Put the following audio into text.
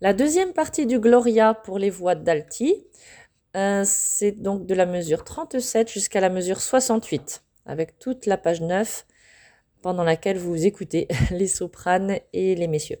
La deuxième partie du Gloria pour les voix d'alti, euh, c'est donc de la mesure 37 jusqu'à la mesure 68, avec toute la page 9 pendant laquelle vous écoutez les sopranes et les messieurs.